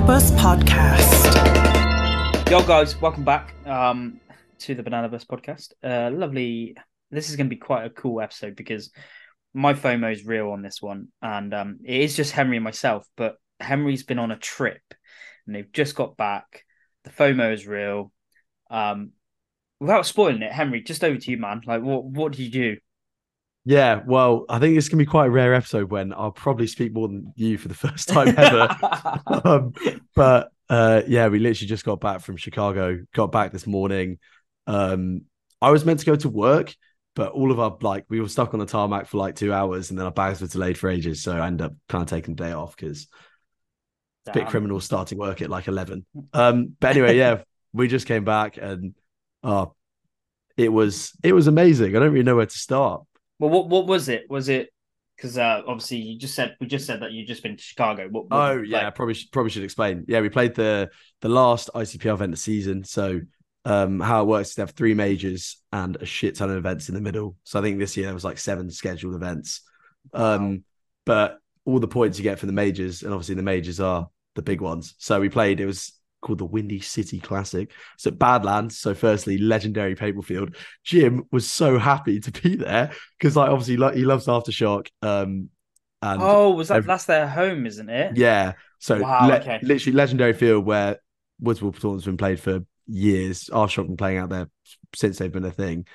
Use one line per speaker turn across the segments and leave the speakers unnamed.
Banana Bus Podcast.
Yo, guys, welcome back um, to the Banana Bus podcast. Uh, lovely. This is going to be quite a cool episode because my FOMO is real on this one, and um, it is just Henry and myself. But Henry's been on a trip, and they've just got back. The FOMO is real. Um, without spoiling it, Henry, just over to you, man. Like, what what did you do?
Yeah, well, I think it's gonna be quite a rare episode when I'll probably speak more than you for the first time ever. um, but uh, yeah, we literally just got back from Chicago. Got back this morning. Um, I was meant to go to work, but all of our like we were stuck on the tarmac for like two hours, and then our bags were delayed for ages. So I ended up kind of taking the day off because it's a bit criminal starting work at like eleven. Um, but anyway, yeah, we just came back and uh it was it was amazing. I don't really know where to start.
Well, what what was it? Was it because uh, obviously you just said we just said that you just been to Chicago. What, what
Oh yeah, I probably should, probably should explain. Yeah, we played the the last ICPL event of the season. So um, how it works is they have three majors and a shit ton of events in the middle. So I think this year there was like seven scheduled events. Um, but all the points you get from the majors, and obviously the majors are the big ones. So we played. It was called the Windy City Classic. It's at Badlands. So firstly, legendary paper field. Jim was so happy to be there because like obviously like, he loves aftershock. Um, and
oh, was that
every-
that's their home, isn't it?
yeah. So
Wow,
le-
okay.
literally legendary field where Woodsball tournament's been played for years. Aftershock been playing out there since they've been a thing.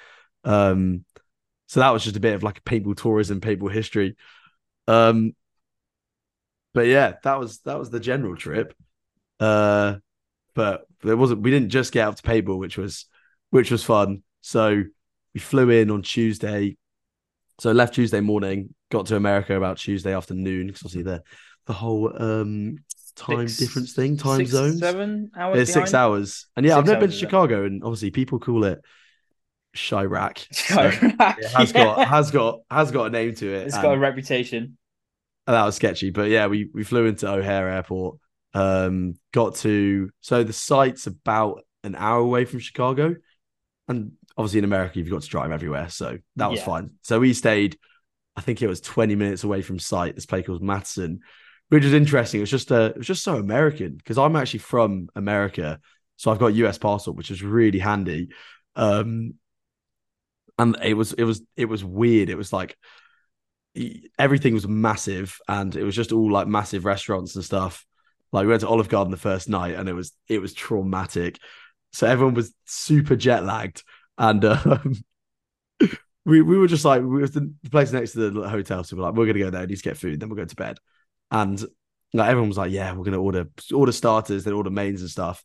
Um, so that was just a bit of like a paintball tourism, paintball history. Um, but yeah, that was that was the general trip. Uh, but there wasn't. We didn't just get up to paintball, which was which was fun. So we flew in on Tuesday. So left Tuesday morning, got to America about Tuesday afternoon because obviously the the whole um time
Six-
difference thing, time
six,
zones.
seven hours.
It's six hours, and yeah, I've never been to? Chicago, and obviously people call it Chiraq. So
Chiraq,
it has
yeah.
got has got has got a name to it.
It's got a reputation.
and that was sketchy. But yeah, we we flew into O'Hare Airport. Um, got to so the site's about an hour away from Chicago, and obviously in America you've got to drive everywhere, so that was
Yeah.
fine. So we stayed, I think it was twenty minutes away from site. This place called Matson, which was interesting. It was just uh, it was just so American because I'm actually from America, so I've got US passport, which is really handy. Um, and it was it was it was weird. It was like everything was massive and it was just all like massive restaurants and stuff. Like we went to Olive Garden the first night and it was it was traumatic. So everyone was super jet lagged and um, we we were just like we was the place next to the hotel, so we're like we're gonna go there, need to get food, then we'll go to bed. And like everyone was like, yeah, we're gonna order order starters, then order mains and stuff.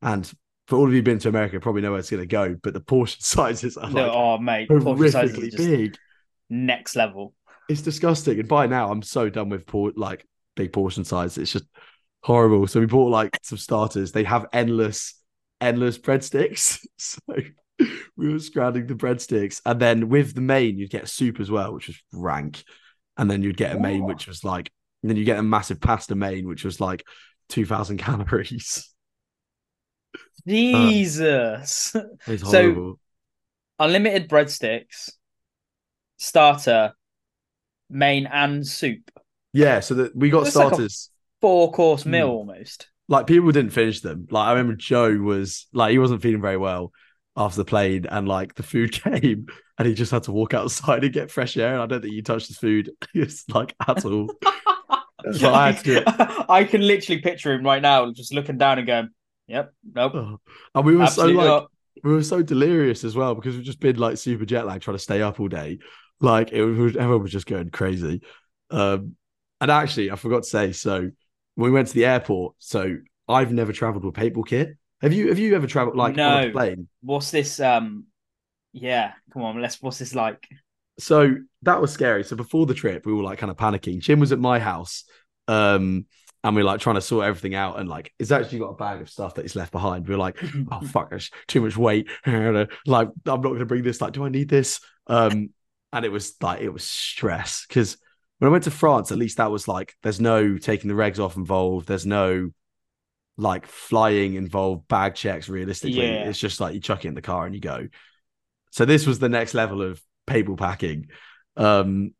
And for all of you been to America, probably know where it's gonna go, but the portion sizes are
No,
like
oh mate, portion sizes are
horrifically big.
next level.
It's disgusting. And by now, I'm so done with por- like big portion size. It's just horrible. So we bought like some starters. They have endless, endless breadsticks. So we were scrounging the breadsticks, and then with the main, you'd get soup as well, which was rank. And then you'd get a main, which was like, and then you get a massive pasta main, which was like two thousand calories.
Jesus.
It's
So- Unlimited breadsticks, starter, main, and soup.
yeah. So that we got
It's like a-
starters.
Four course meal
Hmm.
almost.
like people didn't finish them. Like I remember Joe was like he wasn't feeling very well after the plane, and like the food came, and he just had to walk outside and get fresh air. And I don't think he touched his food, like at all. So I had to do it.
I can literally picture him right now, just looking down and going, "Yep, nope,
Oh. And we were
absolutely
so like
not."
we were so delirious as well because we've just been like super jet lag, trying to stay up all day. Like it was everyone was just going crazy. Um, and actually, I forgot to say, so we went to the airport, so I've never traveled with paintball kit. Have you? Have you ever traveled like on a plane?
What's this? Um, yeah, come on, let's. What's this like?
so that was scary. So before the trip, we were like kind of panicking. Jim was at my house, um, and we are like trying to sort everything out. And like, he's actually got a bag of stuff that he's left behind. We are like, oh fuck, there's too much weight. like, I'm not going to bring this. Like, do I need this? Um, and it was like it was stress because when I went to France, at least that was like, there's no taking the regs off involved. There's no like flying involved bag checks. Realistically,
Yeah.
it's just like you chuck it in the car and you go. So this was the next level of paper packing. Um,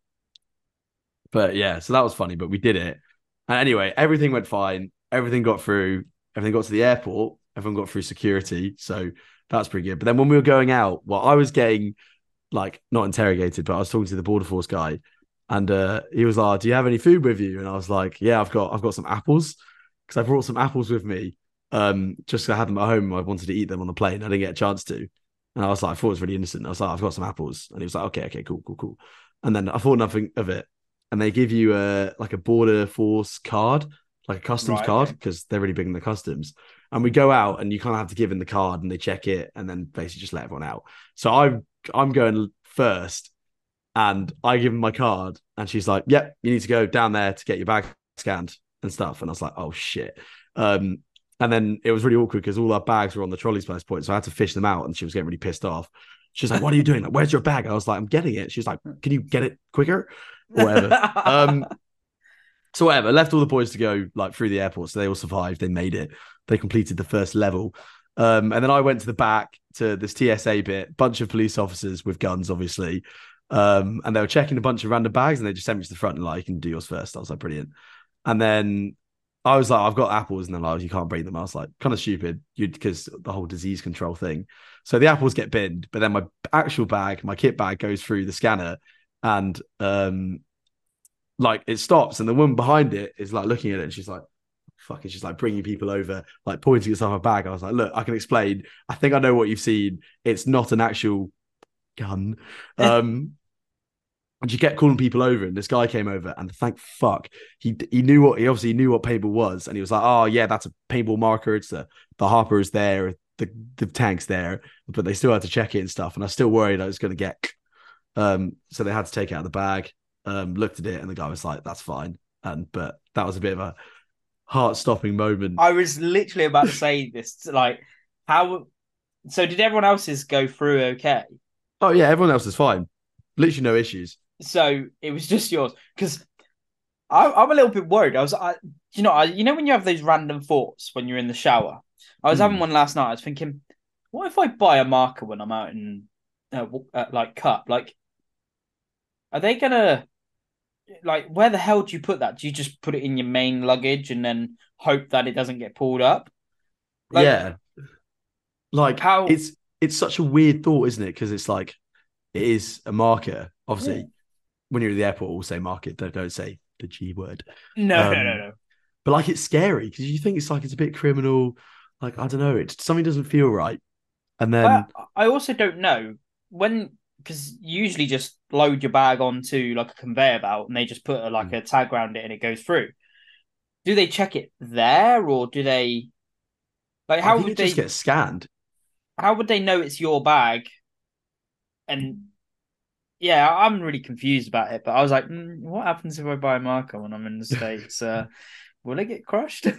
but yeah, so that was funny, but we did it. And anyway, everything went fine. Everything got through. Everything got to the airport. Everyone got through security. So that's pretty good. But then when we were going out, well, I was getting like not interrogated, but I was talking to the border force guy, and uh, he was like, "Do you have any food with you?" And I was like, "Yeah, I've got I've got some apples because I brought some apples with me. Um, just I had them at home. I wanted to eat them on the plane. I didn't get a chance to." And I was like, I thought it was really innocent. I was like, I've got some apples. And he was like, okay, okay, cool, cool, cool. And then I thought nothing of it. And they give you a like a border force card, like a customs
Right,
card,
okay.
because they're really big in the customs. And we go out and you kind of have to give in the card and they check it and then basically just let everyone out. So I'm I'm going first and I give him my card and she's like, Yep, you need to go down there to get your bag scanned and stuff. And I was like, Oh shit. Um, and then it was really awkward because all our bags were on the trolleys by this point. So I had to fish them out and she was getting really pissed off. She's like, What are you doing? Like, where's your bag? I was like, I'm getting it. She's like, Can you get it quicker? Or whatever. um, so whatever, left all the boys to go like through the airport. So they all survived. They made it. They completed the first level. Um, and then I went to the back to this TSA bit, bunch of police officers with guns, obviously. Um, and they were checking a bunch of random bags and they just sent me to the front and like, you can do yours first. I was like, brilliant. And then I was like, I've got apples, and they're like, you can't bring them. I was like, kind of stupid, because the whole disease control thing. So the apples get binned, but then my actual bag, my kit bag, goes through the scanner, and um, like it stops, and the woman behind it is like looking at it, and she's like, "Fuck!" She's like bringing people over, like pointing at some bag. I was like, "Look, I can explain. I think I know what you've seen. It's not an actual gun." Um, and she kept calling people over, and this guy came over, and thank fuck he he knew what he obviously knew what paintball was, and he was like, "Oh yeah, that's a paintball marker. It's the the hopper is there, the the tank's there, but they still had to check it and stuff." And I was still worried I was going to get, um, so they had to take it out of the bag. Um, looked at it, and the guy was like, "That's fine." And but that was a bit of a heart stopping moment.
I was literally about to say this. Like, how? So did everyone else's go through okay?
oh yeah, everyone else is fine, literally no issues.
So it was just yours because I'm a little bit worried. I was, I, you know, I, you know when you have those random thoughts when you're in the shower. I was
Hmm.
having one last night. I was thinking, what if I buy a marker when I'm out in, uh, uh, like cup? Like, are they gonna, like, where the hell do you put that? Do you just put it in your main luggage and then hope that it doesn't get pulled up? Like-
yeah, like
How-
it's it's such a weird thought, isn't it? Because it's like it is a marker. Obviously,
Yeah.
When you're at the airport, we'll say market. Don't don't say the G word.
No,
Um,
no, no, no.
But like it's scary because you think it's like it's a bit criminal. Like I don't know, it something doesn't feel right. And then
But I also don't know when because you usually just load your bag onto like a conveyor belt and they just put a, like
Mm.
a tag around it and it goes through. Do they check it there or do they like how would they
just get scanned.
how would they know it's your bag? And yeah, I'm really confused about it. But I was like, mm, what happens if I buy a marker when I'm in the states? Uh, will it get crushed?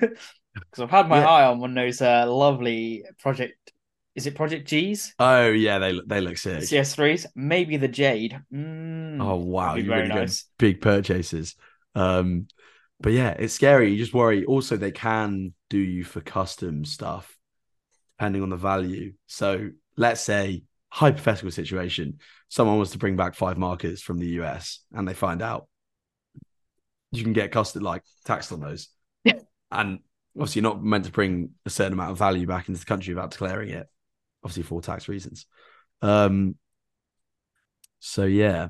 Because I've had my
Yeah.
eye on one of those uh, lovely project. Is it Project G's?
Oh yeah, they they look sick.
CS3s, maybe the Jade. Mm,
Oh wow,
that'd
you
very
really
nice.
big purchases. Um, but yeah, it's scary. You just worry. Also, they can do you for custom stuff, depending on the value. So let's say hypothetical situation, someone wants to bring back five markers from the US, and they find out you can get custom like taxed on those.
Yeah.
and obviously, you're not meant to bring a certain amount of value back into the country without declaring it, obviously for tax reasons. Um, so yeah,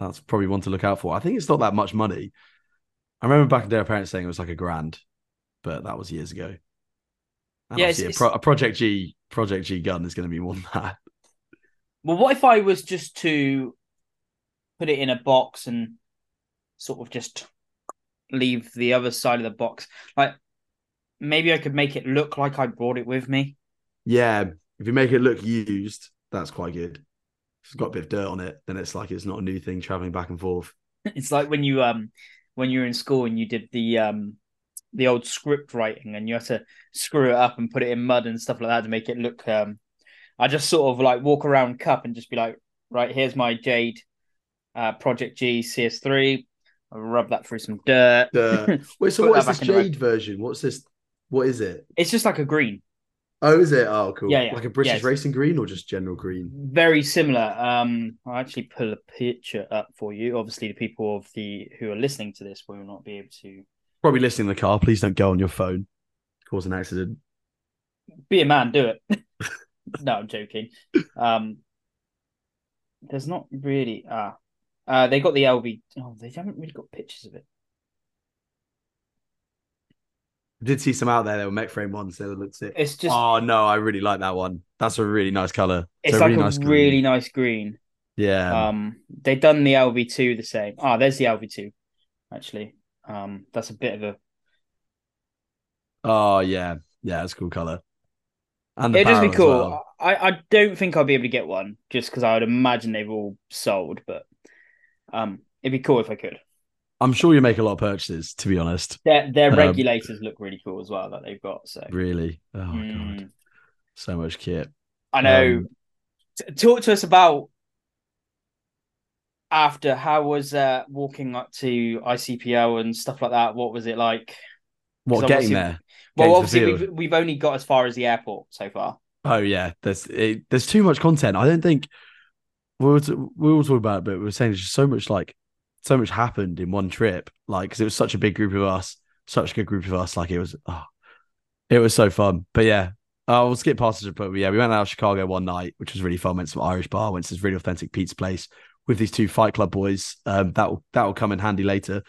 that's probably one to look out for. I think it's not that much money. I remember back in the day, our parents saying it was like a grand, but that was years ago. And
Yeah, it's-
a, pro- a Project G Project G gun is going to be more than that.
Well, what if I was just to put it in a box and sort of just leave the other side of the box? Like maybe I could make it look like I brought it with me.
Yeah, if you make it look used, that's quite good. If it's got a bit of dirt on it, then it's like it's not a new thing traveling back and forth.
It's like when you um when you were in school and you did the um the old script writing and you had to screw it up and put it in mud and stuff like that to make it look um I just sort of like walk around cup and just be like, right, here's my Jade uh Project G CS3. I'll rub that through some dirt.
The wait, so what is this
the
Jade version? What's this? What is it?
It's just like a green.
Oh, is it? Oh, cool.
Yeah, yeah.
Like a British
Yes.
racing green or just general green?
Very similar. Um I'll actually pull a picture up for you. Obviously the people of the who are listening to this will not be able to
Probably listening in the car. Please don't go on your phone, cause an accident.
Be a man, do it. no, I'm joking. Um, there's not really. Ah, uh, they got the LV. Oh, they haven't really got pictures of it.
I did see some out there. They were mech frame ones. They looked sick.
It's just.
oh no, I really like that one. That's a really nice color.
it's
a
like
really
a
nice green.
really nice green.
yeah.
Um, they done the LV two the same. Ah, there's the LV two, actually. Um, that's a bit of a.
oh yeah, yeah. It's a cool color.
It'd just be cool.
well.
I I don't think I'll be able to get one just because I would imagine they've all sold, but um, it'd be cool if I could.
I'm sure you make a lot of purchases. To be honest,
Their their
Um,
regulators look really cool as well that they've got. So
really. Oh god,
Mm,
so much kit.
I know.
Um,
T- Talk to us about after how was uh walking up to ICPL and stuff like that. What was it like?
What getting there?
Well,
Getting
obviously we've we've only got as far as the airport so far.
Oh yeah, there's it, there's too much content. I don't think we were t- we were talking about, it, but we were saying there's just so much like so much happened in one trip. Like because it was such a big group of us, such a good group of us. Like it was, oh, it was so fun. But yeah, uh, we'll skip past it. But yeah, we went out of Chicago one night, which was really fun. Went to some Irish bar, went to this really authentic pizza place with these two Fight Club boys. Um, that will that will come in handy later.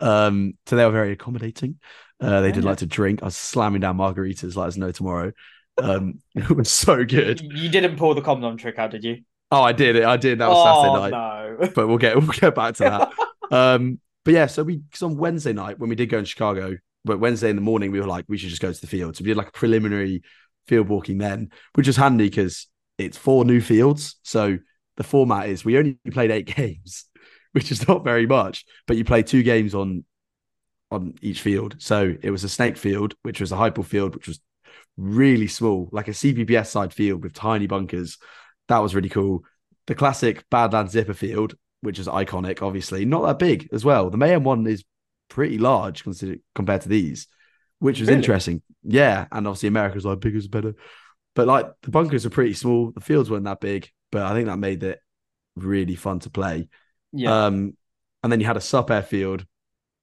Um, so they were very accommodating. Uh, they did
Yeah.
like to drink. I was slamming down margaritas like there's no tomorrow. Um, it was so good.
You didn't pull the condom trick out, did you?
Oh, I did it. I did. That was
oh
Saturday night.
no!
But we'll get we'll get back to that. um, but yeah, so we because on Wednesday night when we did go in Chicago, but Wednesday in the morning we were like we should just go to the field. So we did like a preliminary field walking then, which is handy because it's four new fields. So the format is we only played eight games, which is not very much, but you play two games on on each field. So it was a snake field, which was a hyper field, which was really small, like a CPPS side field with tiny bunkers. That was really cool. The classic Badlands Zipper field, which is iconic, obviously, not that big as well. The Mayhem one is pretty large considered compared to these, which was
Really?
interesting. Yeah, and obviously America's like bigger is better, but like the bunkers are pretty small. The fields weren't that big, but I think that made it really fun to play.
Yeah,
Um, and then you had a sup airfield,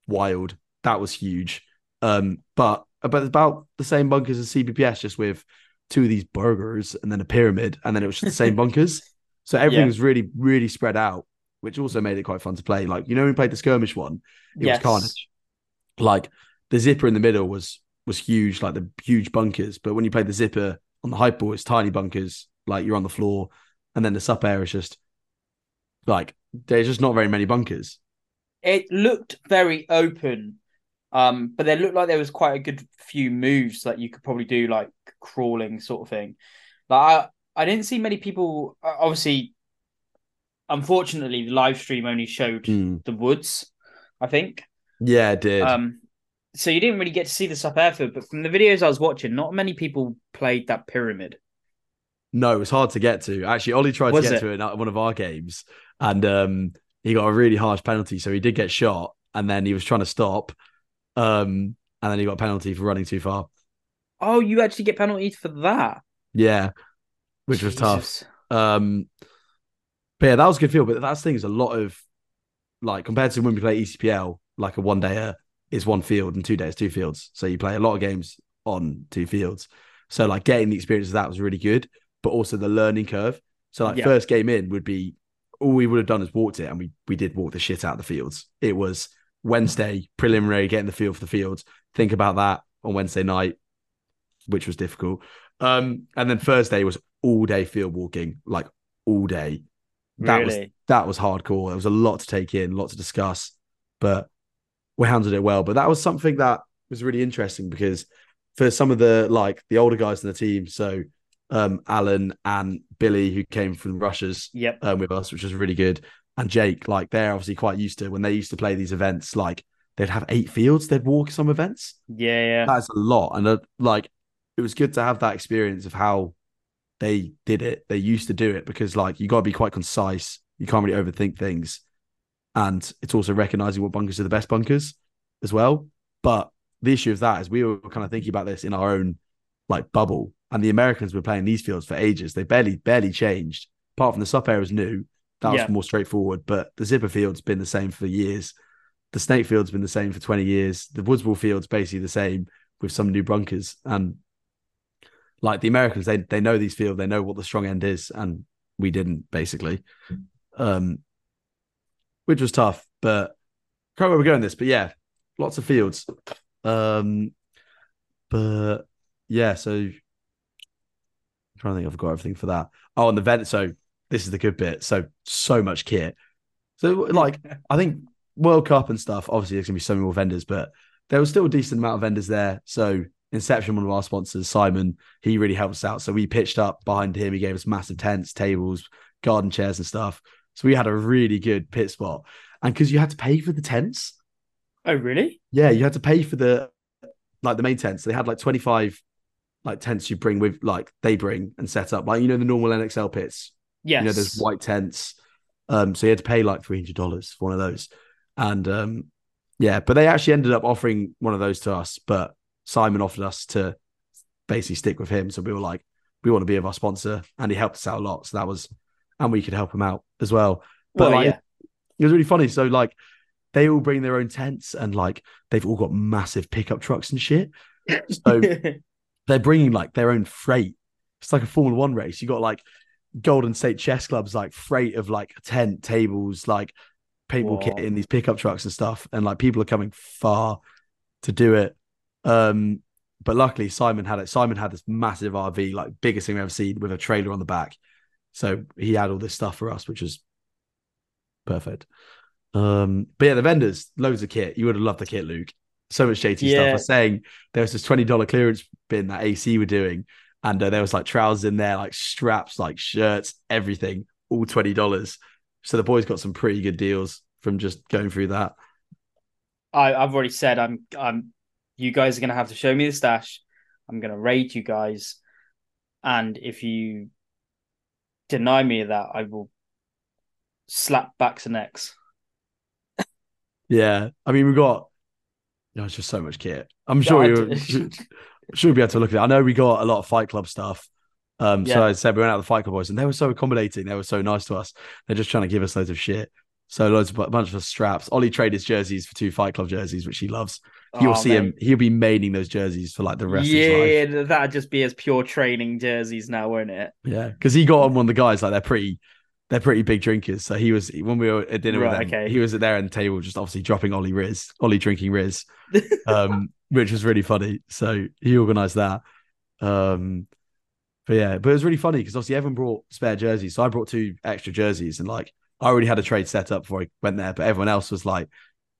wild. That was huge. Um, but but about the same bunkers as CBPS, just with two of these burgers and then a pyramid, and then it was just the same bunkers. So everything
Yeah.
was really, really spread out, which also made it quite fun to play. Like you know, when we played the skirmish one, it
yes.
was carnage. Like the zipper in the middle was was huge, like the huge bunkers. But when you played the zipper on the hype ball, it's tiny bunkers, like you're on the floor, and then the sup air is just like there's just not very many bunkers.
It looked very open, um, but there looked like there was quite a good few moves that you could probably do, like crawling sort of thing. Like I, I didn't see many people. uh, Obviously, unfortunately, the live stream only showed
Mm.
the woods. I think.
Yeah, it did.
Um, so you didn't really get to see the sup airfield, but from the videos I was watching, not many people played that pyramid.
no, it was hard to get to. Actually, Ollie tried
Was
to get
it?
to it at one of our games, and um, he got a really harsh penalty. So he did get shot, and then he was trying to stop, um, and then he got a penalty for running too far.
Oh, you actually get penalties for that,
Yeah, which was tough. Um, but yeah, that was a good feel. But that's thing is a lot of like compared to when we play ECPL, like a one day is one field and two days two fields. So you play a lot of games on two fields. So like getting the experience of that was really good, but also the learning curve. So like
Yeah.
first game in would be all we would have done is walked it, and we we did walk the shit out of the fields. It was Wednesday preliminary, getting the feel for the fields. Think about that on Wednesday night, which was difficult. Um, and then Thursday was all day field walking, like all day. That was
really?
that was hardcore. There was a lot to take in, a lot to discuss, but we handled it well. But that was something that was really interesting because for some of the like the older guys in the team, so um, Alan and Billy, who came from Russia's
Yep.
um, with us, which was really good, and Jake, like they're obviously quite used to when they used to play these events. Like they'd have eight fields, they'd walk some events.
Yeah, yeah.
That's a lot, and uh, like it was good to have that experience of how they did it. They used to do it because like you got to be quite concise. You can't really overthink things, and it's also recognizing what bunkers are the best bunkers as well. But the issue of that is we were kind of thinking about this in our own like bubble, and the Americans were playing these fields for ages. They barely barely changed. Apart from the sup air was new, that was
Yeah.
more straightforward. But the zipper field's been the same for years. the Snake Field's been the same for 20 years. The Woodsball Field's basically the same with some new bunkers. And like the Americans, they they know these fields, they know what the strong end is, and we didn't basically. Um which was tough, but I can't remember going this, but yeah, lots of fields. Um but yeah, so I'm trying to think I've got everything for that. Oh, and the vent. So this is the good bit. So so much kit. So like I think World Cup and stuff. Obviously, there's gonna be so many more vendors, but there was still a decent amount of vendors there. So Inception, one of our sponsors, Simon, he really helped us out. So we pitched up behind him. He gave us massive tents, tables, garden chairs, and stuff. So we had a really good pit spot. And because you had to pay for the tents.
Oh, really?
Yeah, you had to pay for the like the main tents. They had like 25 like tents you bring with like they bring and set up. Like, you know, the normal NXL pits.
Yes.
You know, there's white tents. Um, so you had to pay like three hundred dollars for one of those. And um, yeah, but they actually ended up offering one of those to us. But Simon offered us to basically stick with him. So we were like, we want to be of our sponsor, and he helped us out a lot. So that was, and we could help him out as well. But
Well,
like,
yeah.
it was really funny. So like, they all bring their own tents, and like they've all got massive pickup trucks and shit. So they're bringing like their own freight. It's like a Formula One race. You got like Golden State Chess Club's like freight of like tent, tables, like paintball kit in these pickup trucks and stuff. And like people are coming far to do it. Um, but luckily Simon had it. Simon had this massive RV, like biggest thing I've ever seen with a trailer on the back. So he had all this stuff for us, which was perfect. Um, but yeah, the vendors, loads of kit. You would have loved the kit, Luke. So much JT stuff. I
Yeah.
was saying there was this twenty dollar clearance bin that AC were doing, and uh, there was like trousers in there, like straps, like shirts, everything, all twenty dollars. So the boys got some pretty good deals from just going through that.
I, I've already said I'm I'm you guys are gonna have to show me the stash. I'm gonna raid you guys. And if you deny me that, I will slap backs and necks.
Yeah, I mean we got. You know, it's just so much kit. I'm sure
I
you should be able to look at it. I know we got a lot of Fight Club stuff. Um, so I said we went out with the Fight Club boys, and they were so accommodating. They were so nice to us. They're just trying to give us loads of shit. So loads of a bunch of straps. Ollie traded his jerseys for two Fight Club jerseys, which he loves. You'll
Oh,
see him. He'll be maiding those jerseys for like the rest of his life.
Yeah, that'd just be as pure training jerseys now, won't it?
Yeah, because he got on one of the guys like they're pretty, they're pretty big drinkers. So he was when we were at dinner
Right,
with them,
okay.
he was at their end table, just obviously dropping Ollie Riz, Ollie drinking Riz, um, which was really funny. So he organised that. Um, but yeah, but it was really funny because obviously everyone brought spare jerseys, so I brought two extra jerseys, and like I already had a trade set up before I went there, but everyone else was like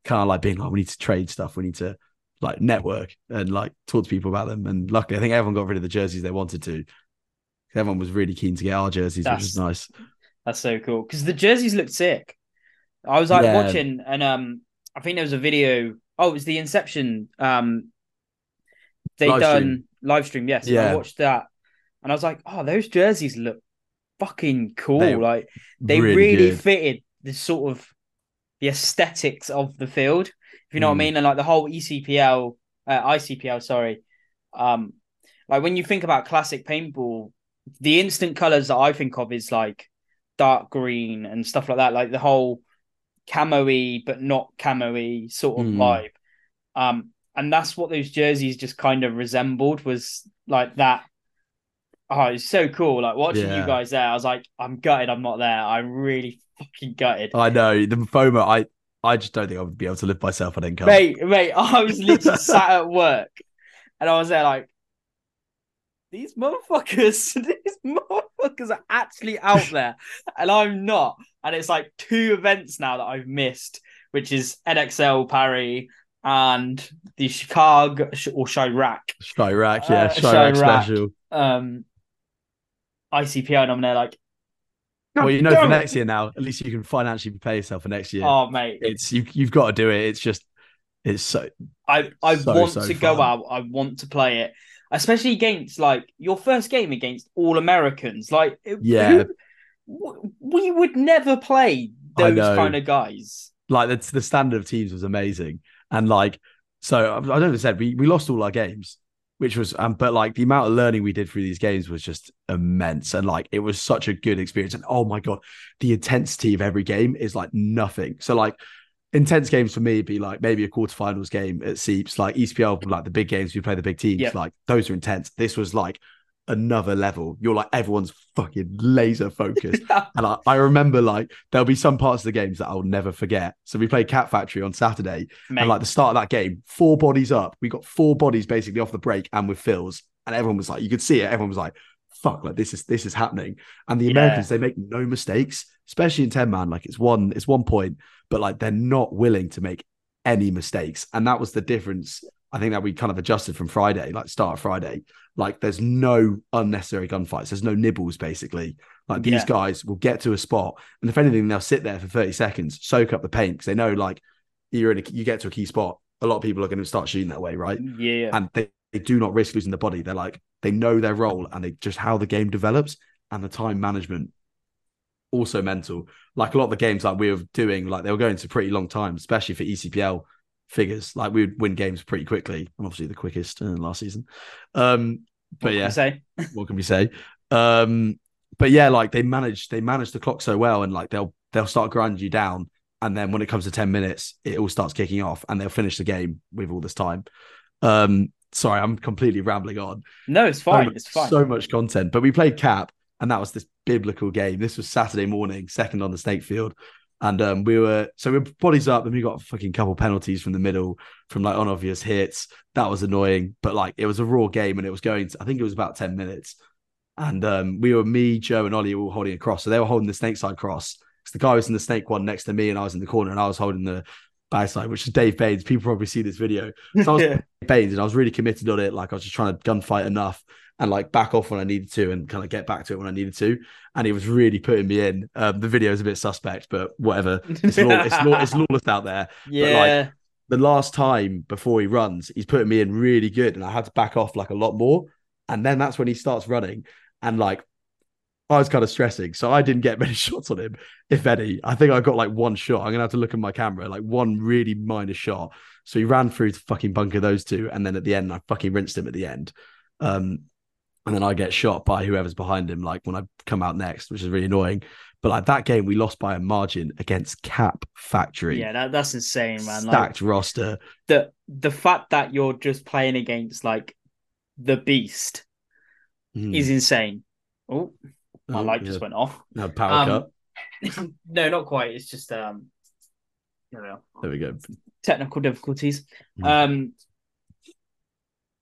kind of like being like, we need to trade stuff, we need to like network and like talk to people about them. And luckily, I think everyone got rid of the jerseys they wanted to. Everyone was really keen to get our jerseys, which was nice.
That's so cool because the jerseys looked sick. I was like
Yeah.
watching, and um, I think there was a video. Oh, it was the Inception. Um, they
Live
done
stream.
live stream. Yes,
Yeah.
I watched that, and I was like, oh, those jerseys look fucking cool.
They-
like they really,
good.
fitted the sort of the aesthetics of the field. If you know what I
Mm.
mean, and like the whole ECPL, uh, ICPL, sorry. Um, like when you think about classic paintball, the instant colors that I think of is like dark green and stuff like that, like the whole camo-y but not camo-y sort of
Mm.
vibe. Um, and that's what those jerseys just kind of resembled was like that. Oh, it's so cool. Like watching
Yeah.
you guys there, I was like, I'm gutted I'm not there. I'm really fucking gutted.
I know the FOMO. I I just don't think I would be able to live myself. I didn't come.
Mate, mate, I was literally sat at work and I was there like, these motherfuckers, these motherfuckers are actually out there and I'm not. And it's like two events now that I've missed, which is NXL Paris and the Chicago or Chiraq
Chiraq, yeah,
Uh,
Chiraq
Chiraq.
special.
um, ICPL. And I'm there like,
Well, you know, for next year now, at least you can financially prepare yourself for next year.
oh, mate,
It's you. You've got to do it. It's just, it's so.
I I
So,
want
so
to go out. I want to play it, especially against like your first game against all Americans. Like,
Yeah.
who- we would never play those kind of guys.
Like that's the standard of teams was amazing, and like so I don't know. Said we we lost all our games, which was um, but like the amount of learning we did through these games was just immense, and like it was such a good experience. And oh my god, the intensity of every game is like nothing. So like intense games for me would be like maybe a quarterfinals game at Seeps, like ECPL, like the big games we play the big teams,
Yeah.
like those are intense. This was like another level. You're like everyone's fucking laser focused. and I, I remember like there'll be some parts of the games that I'll never forget. So we played Cat Factory on Saturday,
Mate,
and like the start of that game, four bodies up. We got four bodies basically off the break and with fills, and everyone was like, you could see it. Everyone was like, "Fuck!" Like this is this is happening. And the
Yeah.
Americans, they make no mistakes, especially in ten man. Like it's one, it's one point, but like they're not willing to make any mistakes, and that was the difference. I think that we kind of adjusted from Friday, like start of Friday. Like there's no unnecessary gunfights. There's no nibbles basically. Like these
Yeah.
guys will get to a spot, and if anything, they'll sit there for 30 seconds, soak up the paint because they know like you're in a, you get to a key spot. A lot of people are going to start shooting that way, right?
Mm, yeah,
And they, they do not risk losing the body. They're like they know their role and they just how the game develops and the time management. Also mental. Like a lot of the games like we were doing, like they were going to pretty long time, especially for ECPL figures. Like we would win games pretty quickly. I'm obviously the quickest uh, last season. Um, but
What
yeah, what can we say? Um, but yeah, like they manage they manage the clock so well, and like they'll they'll start grinding you down, and then when it comes to ten minutes, it all starts kicking off, and they'll finish the game with all this time. Um, sorry, I'm completely rambling on.
no, it's
So
fine.
mu-
it's fine.
So much content, but we played Cap, and that was this biblical game. This was Saturday morning, second on the snake field. And um, we were so we were bodies up, and we got a fucking couple penalties from the middle from like unobvious hits. That was annoying, but like it was a raw game, and it was going. To, I think it was about ten minutes, and um, we were me, Joe, and Ollie were all holding a cross. So they were holding the snake side cross. Because the guy was in the snake one next to me, and I was in the corner, and I was holding the backside, which is Dave Baines. People probably see this video. So I was
Yeah.
Baines, and I was really committed on it. Like I was just trying to gunfight enough and like back off when I needed to, and kind of get back to it when I needed to. And he was really putting me in. Um, the video is a bit suspect, but whatever. It's, law, it's, law, it's lawless out there.
yeah, like
The last time before he runs, he's putting me in really good, and I had to back off like a lot more. And then that's when he starts running, and like I was kind of stressing, so I didn't get many shots on him, if any. I think I got like one shot. I'm gonna have to look at my camera, like one really minor shot. So he ran through to fucking bunker those two, and then at the end, I fucking rinsed him at the end. Um, and then I get shot by whoever's behind him, like when I come out next, which is really annoying. But like that game, we lost by a margin against Cap Factory.
yeah, that, that's insane, man. Like,
Stacked roster.
the the fact that you're just playing against like the beast
Mm.
is insane. Oh, my
Oh,
light
yeah.
just went off.
No, power
Um,
cut.
no, not quite. It's just um,
There we go.
technical difficulties.
Mm.
Um,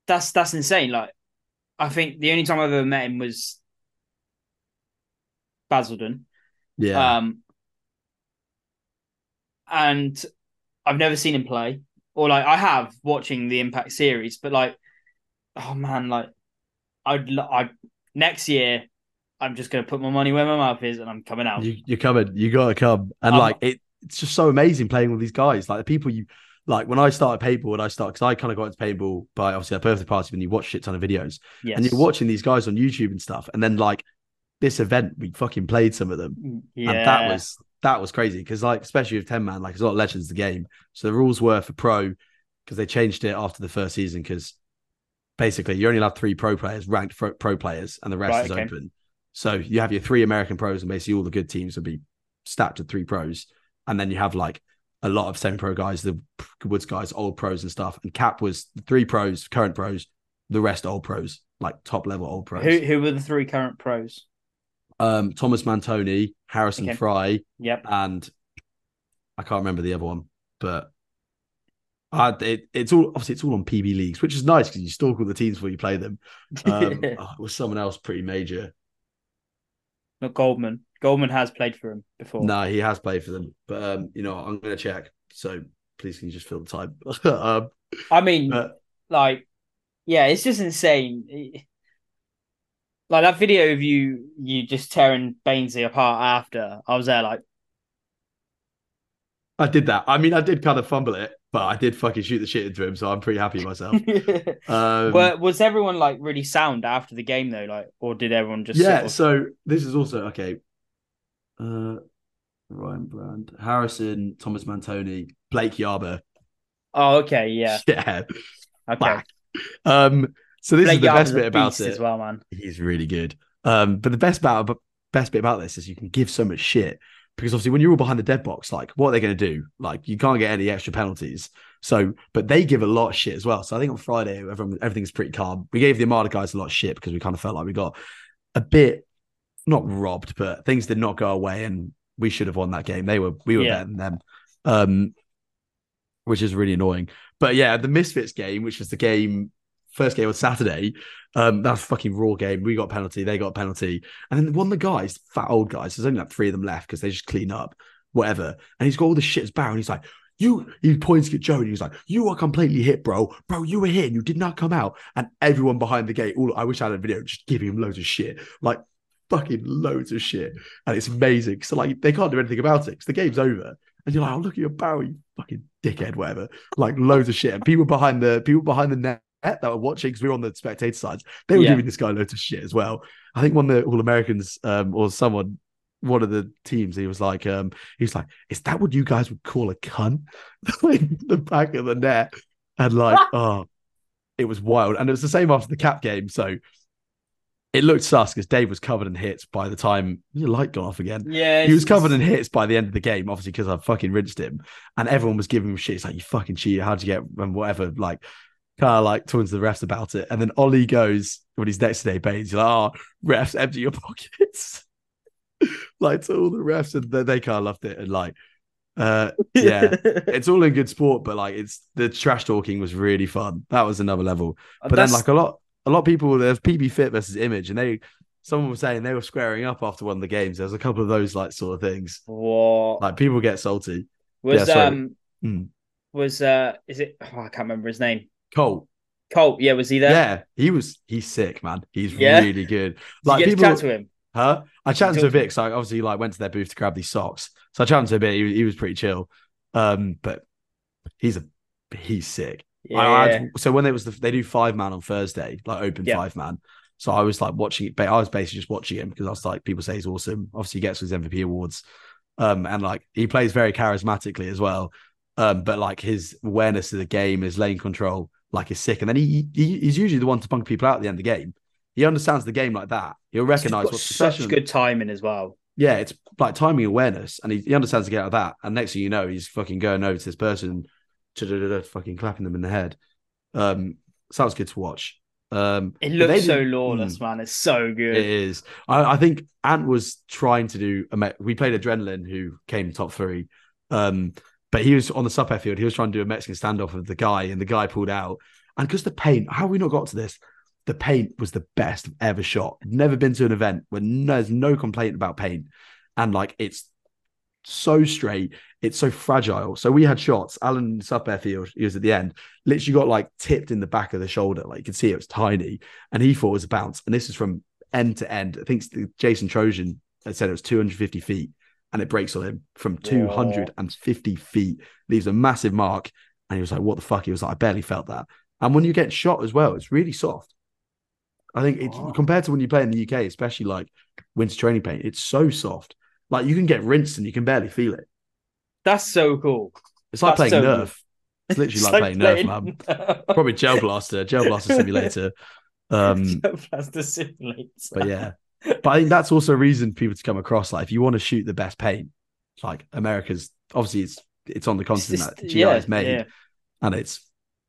that's that's insane. Like, I think the only time I've ever met him was Basildon.
Yeah.
Um, and I've never seen him play, or like I have watching the Impact series, but like, oh man, like I'd I next year I'm just gonna put my money where my mouth is, and I'm coming out.
you, you're coming. You got to come. And
Um,
like it, it's just so amazing playing with these guys. Like the people you like when I started paintball, and I started because I kind of got into paintball by obviously a birthday party when you watch shit ton of videos
yes,
and you're watching these guys on YouTube and stuff, and then like this event, we fucking played some of them,
yeah,
and that was that was crazy because like especially with ten man, like there's a lot of legends of the game. So the rules were for pro because they changed it after the first season because basically you only have three pro players, ranked pro, pro players, and the rest
Right,
is
okay.
open. So you have your three American pros, and basically all the good teams would be stacked at three pros, and then you have like a lot of semi-pro guys, the Woods guys, old pros and stuff. And Cap was the three pros, current pros, the rest old pros, like top level old pros.
who who were the three current pros?
Um, Thomas Mantoni, Harrison
Okay.
Fry,
Yep.
and I can't remember the other one, but I, it, it's all obviously it's all on PB leagues, which is nice because you stalk all the teams before you play them. Um, oh, it was someone else pretty major.
Not Goldman. Goldman has played for him before.
No, he has played for them, but um, you know I'm going to check. So please, can you just fill the time? um,
I mean,
but
like, yeah, it's just insane. Like that video of you, you just tearing Bainesy apart after. I was there, like,
I did that. I mean, I did kind of fumble it, but I did fucking shoot the shit into him, so I'm pretty happy myself. Um,
But was everyone like really sound after the game though? Like, or did everyone just
yeah.
Sort of...
So this is also okay. Uh, Ryan Brand, Harrison, Thomas Mantoni, Blake Yarber.
Oh, okay, yeah,
Yeah.
okay.
Um. So this
Blake
is the
Yarber's
best bit about it.
as well, man.
He's really good. Um. But the best about best bit about this is you can give so much shit because obviously when you're all behind the dead box, like what are they going to do? Like you can't get any extra penalties. So, but they give a lot of shit as well. So I think on Friday, everyone, everything's pretty calm. We gave the Armada guys a lot of shit because we kind of felt like we got a bit not robbed, but things did not go away, and we should have won that game. They were we were
Yeah.
better than them, um, which is really annoying. But yeah, the Misfits game, which was the game first game on Saturday, um, that was a fucking raw game. We got penalty, they got penalty, and then one of the guys, fat old guys, there's only like three of them left because they just clean up, whatever. And he's got all the shit as barrel, and he's like. You, he points at Joe and he's like, "You are completely hit, bro. Bro, you were hit and you did not come out." And everyone behind the gate, all I wish I had a video just giving him loads of shit, like fucking loads of shit, and it's amazing. So like they can't do anything about it because the game's over, and you're like, "Oh, look at your barrel, you fucking dickhead, whatever." Like loads of shit, and people behind the people behind the net that were watching because we were on the spectator sides, they were
Yeah.
giving this guy loads of shit as well. I think one of the All Americans um, or someone. One of the teams, he was like, um, he was like, "Is that what you guys would call a cunt?" like the back of the net, and like, oh, it was wild. And it was the same after the cap game. So it looked sus because Dave was covered in hits by the time your light got off again.
Yeah,
He was covered in hits by the end of the game, obviously, because I fucking rinsed him. And everyone was giving him shit. It's like, you fucking cheat, How'd you get and whatever? Like, kind of like talking to the refs about it. And then Ollie goes, when he's next to Dave Baines, he's like, oh, refs, empty your pockets. like to all the refs. And they, they kind of loved it. And like, uh, yeah, it's all in good sport, but like, it's the trash talking was really fun. That was another level. But then, like a lot, a lot of people, there's PB Fit versus Image, and they, someone was saying they were squaring up after one of the games. There was a couple of those like sort of things.
what
Like people get salty.
was
yeah,
um
Mm.
was uh is it? Oh, I can't remember his name.
Cole,
Colt. Yeah, was he there?
yeah, he was. He's sick, man. He's
Yeah?
really good.
Did
Like people,
to chat to him?
huh? I chatted to a
to
bit
him?
because I obviously like went to their booth to grab these socks. So I chatted to him a bit. He, he was pretty chill. Um, but he's a he's sick.
Yeah.
I, so when it was the, they do five man on Thursday, like open
Yeah.
five man. So I was like watching it, but I was basically just watching him because I was like, people say he's awesome. Obviously, he gets his MVP awards, um, and like he plays very charismatically as well. Um, but like his awareness of the game, his lane control, like is sick. And then he, he he's usually the one to punk people out at the end of the game. He understands the game like that. He'll
got
what's
such good timing as well.
yeah, it's like timing awareness, and he, he understands to get out of that. And next thing you know, he's fucking going over to this person, fucking clapping them in the head. Um, sounds good to watch. Um,
It looks so lawless,
Mm,
man. It's so good.
It is. I, I think Ant was trying to do. We played Adrenaline, who came top three, um, but he was on the sub field. He was trying to do a Mexican standoff with the guy, and the guy pulled out. And because the paint, how have we not got to this? The paint was the best I've ever shot. Never been to an event where no, there's no complaint about paint, and like it's so straight, it's so fragile. So we had shots. Alan sub field, he was at the end, literally got like tipped in the back of the shoulder. Like you could see it was tiny, and he thought it was a bounce. And this is from end to end. I think Jason Trojan had said it was 250 feet, and it breaks on him from 250 feet, leaves a massive mark. And he was like, "What the fuck?" He was like, "I barely felt that." And when you get shot as well, it's really soft. I think it's
Oh.
compared to when you play in the UK, especially like winter training paint, it's so soft. Like you can get rinsed and you can barely feel it.
That's so cool.
It's like
That's
playing
so
Nerf. It's literally like playing Nerf, man. Probably Gel Blaster, Gel Blaster Simulator. Um,
That's the simulator.
but yeah, but I think that's also a reason for people to come across. Like, if you want to shoot the best paint, like America's obviously it's it's on the
It's
continent
just-
that GI
yeah,
is made,
yeah.
and it's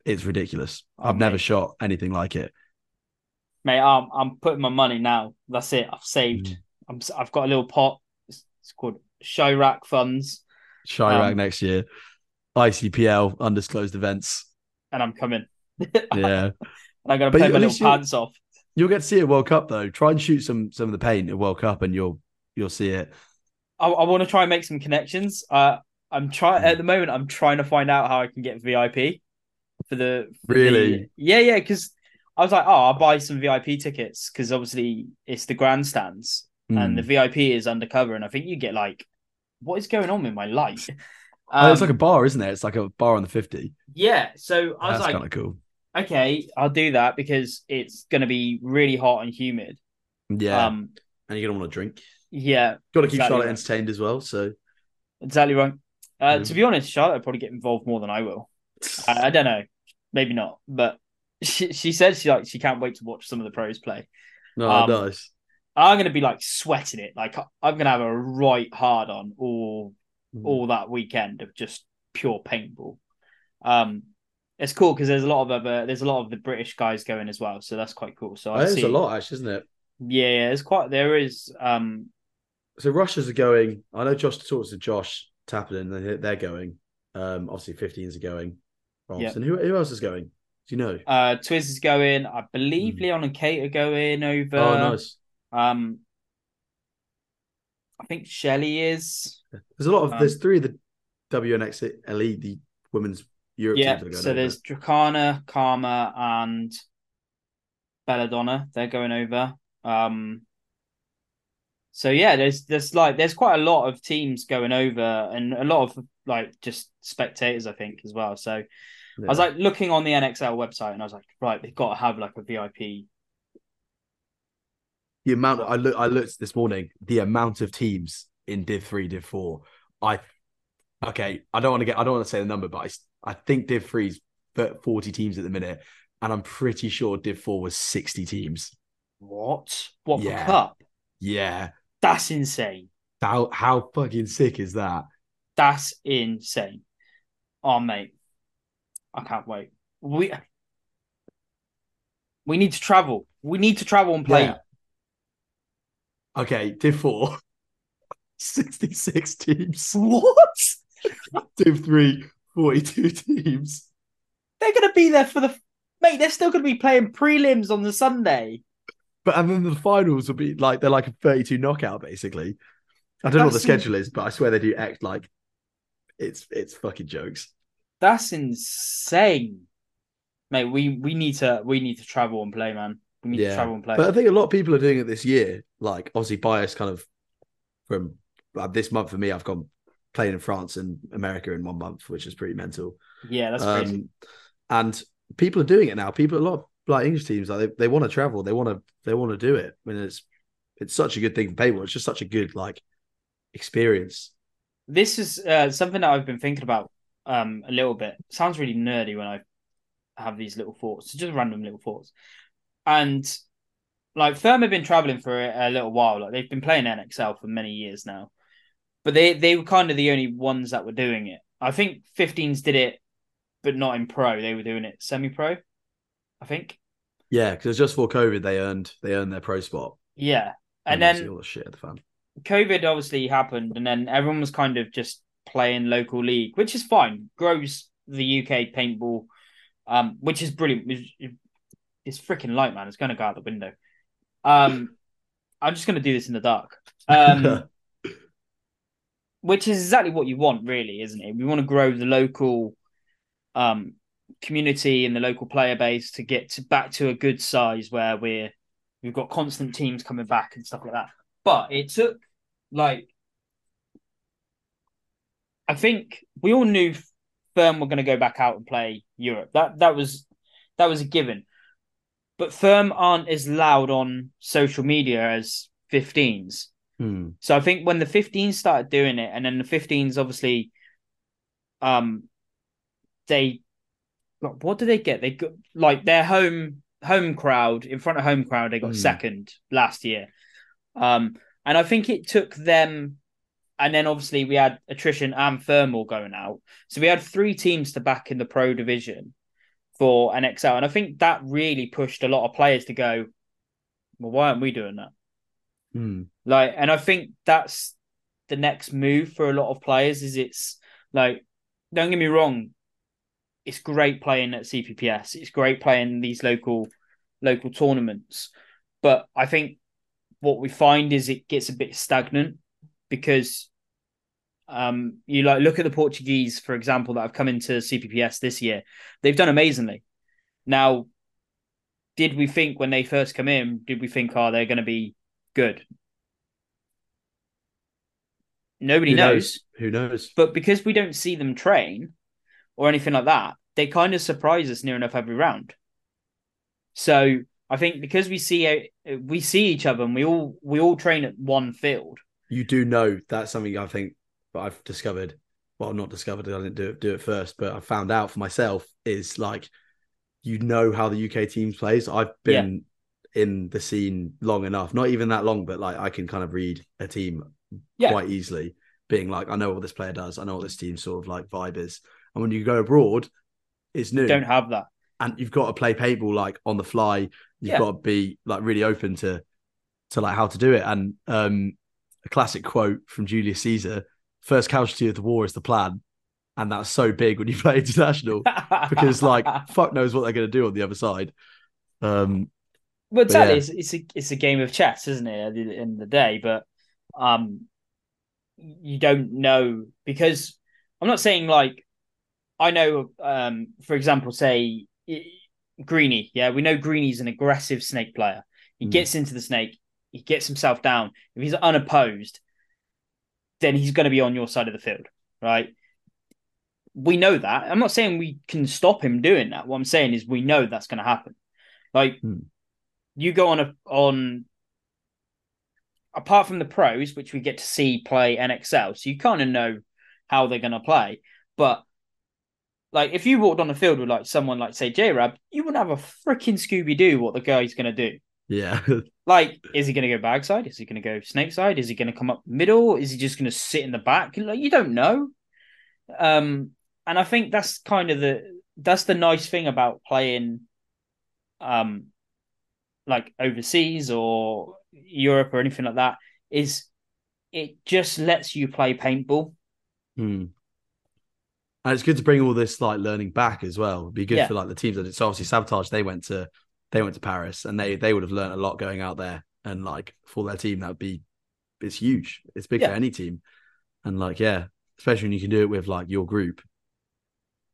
it's ridiculous.
Oh,
I've never
mate.
shot anything like it.
Mate, I'm I'm putting my money now. That's it. I've saved.
Mm.
I'm I've got a little pot. It's, it's called Chiraq Funds,
Chiraq
Um,
next year, ICPL undisclosed events.
and I'm coming.
Yeah,
and I'm gonna
But
pay my little pants off.
You'll get to see it World Cup though. Try and shoot some some of the paint at World Cup, and you'll you'll see it.
I, I want to try and make some connections. Uh, I'm trying
Mm.
at the moment. I'm trying to find out how I can get VIP for the for the-
Really?
yeah, yeah. Because I was like, oh, I'll buy some VIP tickets because obviously it's the grandstands and the
Mm.
VIP is undercover, and I think you get like, what is going on with my life?
Oh, it's
Um,
like a bar, isn't it? It's like a bar on the fifty.
yeah. So I was
That's
like,
kind of cool.
Okay, I'll do that because it's going to be really hot and humid.
Yeah,
Um,
and you're gonna want to drink.
yeah,
Got to keep
Exactly
Charlotte
right.
entertained as well. So
exactly right. Uh,
Yeah.
To be honest, Charlotte will probably get involved more than I will. I, I don't know, maybe not, but she she said she like she can't wait to watch some of the pros play.
no,
um,
nice.
I'm going to be like sweating it. Like I'm going to have a right hard on all
Mm.
all that weekend of just pure paintball. Um, it's cool because there's a lot of other there's a lot of the British guys going as well, so that's quite cool. So I
There's
see
a lot, actually, isn't it?
Yeah, yeah, there's quite there is. Um,
So Russians are going. I know Josh talks to Josh Tappin, and they're- they're going. Um, obviously, 15s are going.
Yeah.
And who, who else is going? Do you know?
uh, Twiz is going. I believe
Mm.
Leon and Kate are going over.
oh, nice.
Um, I think Shelley is.
There's a lot of.
Um,
there's three of the WNX LE, the women's Europe
Yeah,
teams. Are
so
over.
there's Dracana, Karma, and Belladonna. They're going over. Um, so yeah, there's there's like there's quite a lot of teams going over, and a lot of like just spectators, I think, as well. So I was like looking on the NXL website, and I was like, right, they've got to have like a VIP.
the amount. I look. I looked this morning. The amount of teams in Div Three, Div Four. I. Okay, I don't want to get. I don't want to say the number, but I. s- I think Div Three's forty teams at the minute, and I'm pretty sure Div Four was sixty teams.
What? What
Yeah.
for cup?
Yeah.
That's insane.
How how fucking sick is that?
That's insane. Oh mate, I can't wait. We we need to travel. We need to travel and play.
Yeah. Okay, Div 4, 66 teams.
What?
Div 3, 42 teams.
They're gonna be there for the mate. They're still gonna be playing prelims on the Sunday.
But and then the finals will be like they're like a 32 knockout, basically. I don't know what the
That's
schedule is, but I swear they do act like it's it's fucking jokes.
That's insane, mate. We we need to we need to travel and play, man. We need to travel and play.
But I think a lot of people are doing it this year. Like obviously biased kind of from uh, this month for me, I've gone playing in France and America in one month, which is pretty mental.
yeah, that's crazy.
Um, and people are doing it now. People, a lot of like English teams, like they, they want to travel, they want to they want to do it. I mean, it's it's such a good thing for paintball. It's just such a good like experience.
this is uh, something that I've been thinking about um a little bit. Sounds really nerdy when I have these little thoughts, just random little thoughts. And like Firm have been traveling for a, a little while. Like they've been playing NXL for many years now, but they they were kind of the only ones that were doing it. I think 15s did it, but not in pro. They were doing it semi-pro. I think.
Yeah, because just for COVID, they earned they earned their pro spot,
Yeah, and
obviously
then
all the shit at the fan.
COVID obviously happened, and then everyone was kind of just playing local league, which is fine. Grows the UK paintball, um, which is brilliant. It's, it's freaking light, man. It's going to go out the window. Um, I'm just going to do this in the dark. Um, which is exactly what you want, really, isn't it? We want to grow the local um community and the local player base to get to back to a good size where we're we've got constant teams coming back and stuff like that. But it took like I think we all knew Firm were going to go back out and play Europe. That that was that was a given. But Firm aren't as loud on social media as 15s.
Hmm.
So I think when the 15s started doing it, and then the 15s obviously, um, they, what did they get? They got like their home home crowd in front of home crowd. They got
Hmm.
second last year, um, and I think it took them, and then obviously we had attrition and thermal going out, so we had three teams to back in the pro division for NXL, and I think that really pushed a lot of players to go. Well, why aren't we doing that?
Hmm.
Like, and I think that's the next move for a lot of players. Is it's like, don't get me wrong, it's great playing at CPPS. It's great playing these local local tournaments, but I think what we find is it gets a bit stagnant because um you like look at the Portuguese, for example, that have come into CPPS this year. They've done amazingly. Now, did we think when they first come in, did we think, oh, they're going to be good? Nobody
Who
knows.
Who knows?
But because we don't see them train or anything like that, they kind of surprise us near enough every round. So I think because we see we see each other and we all we all train at one field.
You do know that's something I think I've discovered. Well, not discovered. I didn't do it do it first, but I found out for myself is like you know how the UK teams plays. I've been in the scene long enough, not even that long, but like I can kind of read a team
Yeah.
quite easily, being like, I know what this player does, I know what this team sort of like vibe is. And when you go abroad, it's new.
Don't have that.
and you've got to play paintball like on the fly. You've
Yeah.
got to be like really open to to like how to do it. And um a classic quote from Julius Caesar: first casualty of the war is the plan. And that's so big when you play international because like fuck knows what they're gonna do on the other side. Um
Well, exactly.
yeah.
It's, it's a it's a game of chess, isn't it? At the end of the day, but um, you don't know because I'm not saying like I know. Um, for example, say Greeny. Yeah, we know Greeny's an aggressive snake player. He
Mm.
gets into the snake. He gets himself down. If he's unopposed, then he's going to be on your side of the field, right? We know that. I'm not saying we can stop him doing that. What I'm saying is we know that's going to happen. Like
Hmm.
You go on a on apart from the pros, which we get to see play NXL, so you kind of know how they're going to play. But like if you walked on the field with like someone like say J Rab, you wouldn't have a freaking Scooby Doo what the guy's going to do.
yeah.
Like, is he going to go backside? Is he going to go snake side? Is he going to come up middle? Is he just going to sit in the back? Like, you don't know. Um, and I think that's kind of the that's the nice thing about playing, um, like overseas or Europe or anything like that is it just lets you play paintball.
Hmm. And it's good to bring all this like learning back as well. It'd be good
Yeah.
for like the teams that it's obviously sabotage. They went to they went to Paris and they they would have learned a lot going out there. And like for their team, that would be it's huge. It's big
Yeah.
for any team. And like, yeah, especially when you can do it with like your group,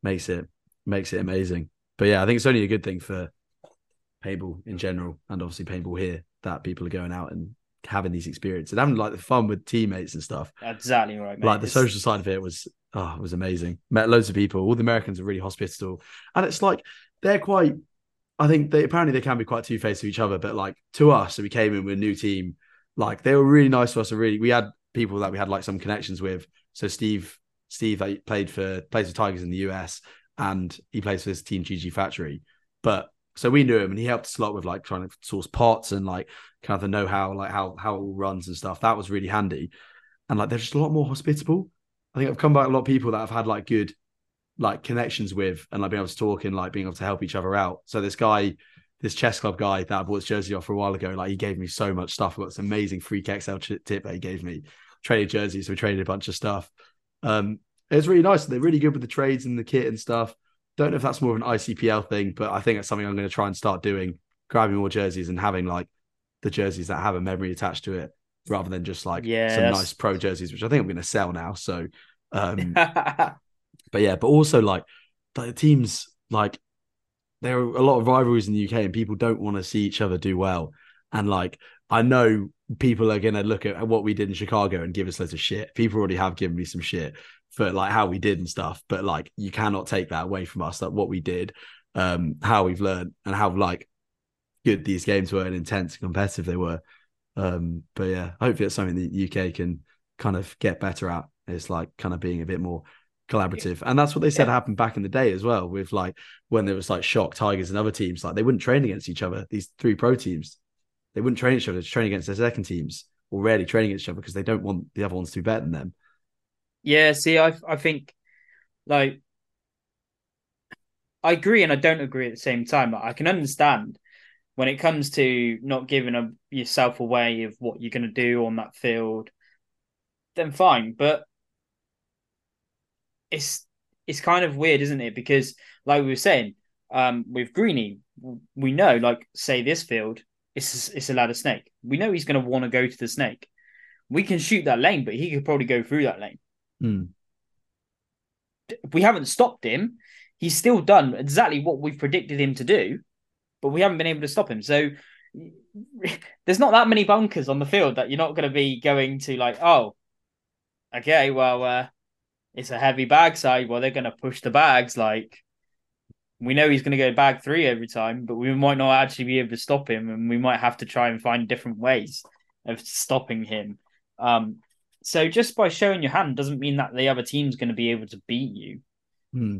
makes it makes it amazing. But yeah, I think it's only a good thing for paintball in general, and obviously paintball here that people are going out and having these experiences and having like the fun with teammates and stuff.
Exactly right, mate.
like the social side of it was oh it was amazing. Met loads of people. All the americans are really hospitable. And it's like they're quite i think they apparently they can be quite two-faced to each other but like to us so we came in with a new team like they were really nice to us. And really we had people that we had like some connections with. So steve steve played for plays for tigers in the us and he plays for his team gg factory. But so we knew him and he helped us a lot with like trying to source pots and like kind of the know-how like how how it all runs and stuff that was really handy and like they're just a lot more hospitable I think I've come back a lot of people that I've had like good like connections with and like being able to talk and like being able to help each other out. So this guy, this chess club guy that I bought his jersey off for a while ago, like he gave me so much stuff. Got this amazing Freak XL tip that he gave me. Traded jerseys, so we traded a bunch of stuff. Um, it was really nice. They're really good with the trades and the kit and stuff. Don't know if that's more of an ICPL thing, but I think it's something I'm going to try and start doing, grabbing more jerseys and having like the jerseys that have a memory attached to it, rather than just like
Yeah,
some
that's-
nice pro jerseys, which I think I'm going to sell now. So, um, but yeah, but also like the teams like there are a lot of rivalries in the UK and people don't want to see each other do well. And like I know people are gonna look at what we did in Chicago and give us loads of shit. People already have given me some shit for like how we did and stuff. But like you cannot take that away from us, like what we did, um, how we've learned and how like good these games were and intense and competitive they were. Um, but yeah, hopefully it's something the UK can kind of get better at. It's like kind of being a bit more collaborative. And that's what they said
Yeah.
happened back in the day as well, with like when there was like shock tigers and other teams, like they wouldn't train against each other, these three pro teams. They wouldn't train each other to train against their second teams or rarely training against each other because they don't want the other ones to be better than them.
Yeah, see, I I think like I agree and I don't agree at the same time. Like, I can understand when it comes to not giving a, yourself away of what you're going to do on that field, then fine. But it's it's kind of weird, isn't it? Because like we were saying, um, with Greeny, we know, like say this field, it's it's a ladder snake. We know he's going to want to go to the snake. We can shoot that lane, but he could probably go through that lane
Hmm.
we haven't stopped him. He's still done exactly what we've predicted him to do, but we haven't been able to stop him. So there's not that many bunkers on the field that you're not going to be going to like, oh, okay, well, uh, it's a heavy bag side. Well, they're going to push the bags. Like we know he's going to go bag three every time, but we might not actually be able to stop him, and we might have to try and find different ways of stopping him. Um, so just by showing your hand doesn't mean that the other team's going to be able to beat you.
Hmm.